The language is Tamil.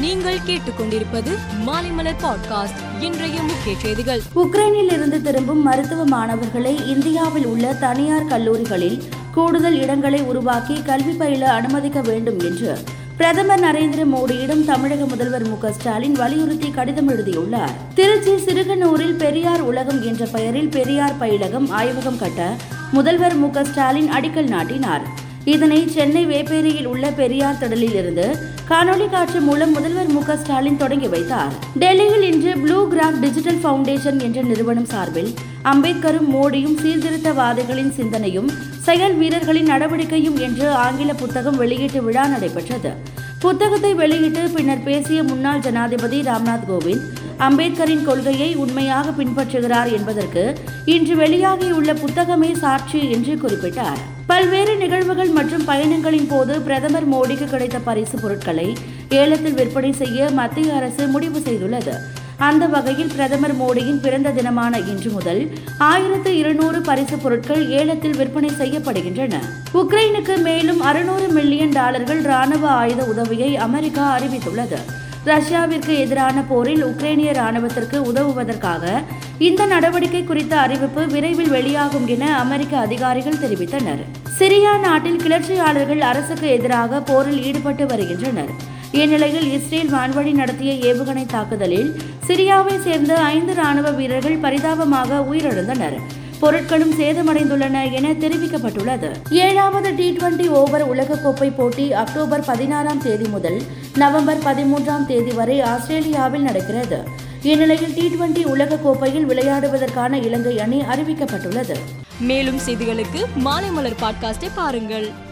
நீங்கள் கேட்டுக்கொண்டிருப்பது மாலைமலர் பாட்காஸ்ட். இன்றைய முக்கிய செய்திகள். உக்ரைனில் இருந்து திரும்பும் மருத்துவ மாணவர்களை இந்தியாவில் உள்ள தனியார் கல்லூரிகளில் கூடுதல் இடங்களை உருவாக்கி கல்வி பயில அனுமதிக்க வேண்டும் என்று பிரதமர் நரேந்திர மோடியிடம் தமிழக முதல்வர் மு ஸ்டாலின் வலியுறுத்தி கடிதம் எழுதியுள்ளார். திருச்சி சிறுகனூரில் பெரியார் உலகம் என்ற பெயரில் பெரியார் பயிலகம் ஆய்வகம் கட்ட முதல்வர் மு ஸ்டாலின் அடிக்கல் நாட்டினார். இதனை சென்னை வேப்பேரியில் உள்ள பெரியார் திடலில் இருந்து காணொலி காட்சி மூலம் முதல்வர் மு ஸ்டாலின் தொடங்கி வைத்தார். டெல்லியில் இன்று ப்ளூ கிராஃப் டிஜிட்டல் ஃபவுண்டேஷன் என்ற நிறுவனம் சார்பில் அம்பேத்கரும் மோடியும் சீர்திருத்தவாதிகளின் சிந்தனையும் செயல் வீரர்களின் நடவடிக்கையும் என்று ஆங்கில புத்தகம் வெளியீட்டு விழா நடைபெற்றது. புத்தகத்தை வெளியிட்டு பின்னர் பேசிய முன்னாள் ஜனாதிபதி ராம்நாத் கோவிந்த் அம்பேத்கரின் கொள்கையை உண்மையாக பின்பற்றுகிறார் என்பதற்கு இன்று வெளியாகியுள்ள புத்தகமே சாட்சி என்று குறிப்பிட்டார். பல்வேறு நிகழ்வுகள் மற்றும் பயணங்களின் போது பிரதமர் மோடிக்கு கிடைத்த பரிசு பொருட்களை ஏலத்தில் விற்பனை செய்ய மத்திய அரசு முடிவு செய்துள்ளது. அந்த வகையில் பிரதமர் மோடியின் பிறந்த தினமான இன்று முதல் ஆயிரத்து இருநூறு பரிசு பொருட்கள் ஏலத்தில் விற்பனை செய்யப்படுகின்றன. உக்ரைனுக்கு மேலும் அறுநூறு மில்லியன் டாலர்கள் ராணுவ ஆயுத உதவியை அமெரிக்கா அறிவித்துள்ளது. ரஷ்யாவிற்கு எதிரான போரில் உக்ரைனிய ராணுவத்திற்கு உதவுவதற்காக இந்த நடவடிக்கை குறித்த அறிவிப்பு விரைவில் வெளியாகும் என அமெரிக்க அதிகாரிகள் தெரிவித்தனர். சிரியா நாட்டில் கிளர்ச்சியாளர்கள் அரசுக்கு எதிராக போரில் ஈடுபட்டு வருகின்றனர். இந்நிலையில் இஸ்ரேல் வான்வழி நடத்திய ஏவுகணை தாக்குதலில் சிரியாவை சேர்ந்த ஐந்து ராணுவ வீரர்கள் பரிதாபமாக உயிரிழந்தனர். பொருட்களும் சேதமடைந்துள்ளன என தெரிவிக்கப்பட்டுள்ளது. ஏழாவது டி டுவெண்டி ஓவர் உலகக்கோப்பை போட்டி அக்டோபர் பதினாறாம் தேதி முதல் நவம்பர் பதிமூன்றாம் தேதி வரை ஆஸ்திரேலியாவில் நடக்கிறது. இந்நிலையில் டி டுவெண்டி உலகக்கோப்பையில் விளையாடுவதற்கான இலங்கை அணி அறிவிக்கப்பட்டுள்ளது. மேலும் செய்திகளுக்கு மாலை மலர் பாட்காஸ்டை பாருங்கள்.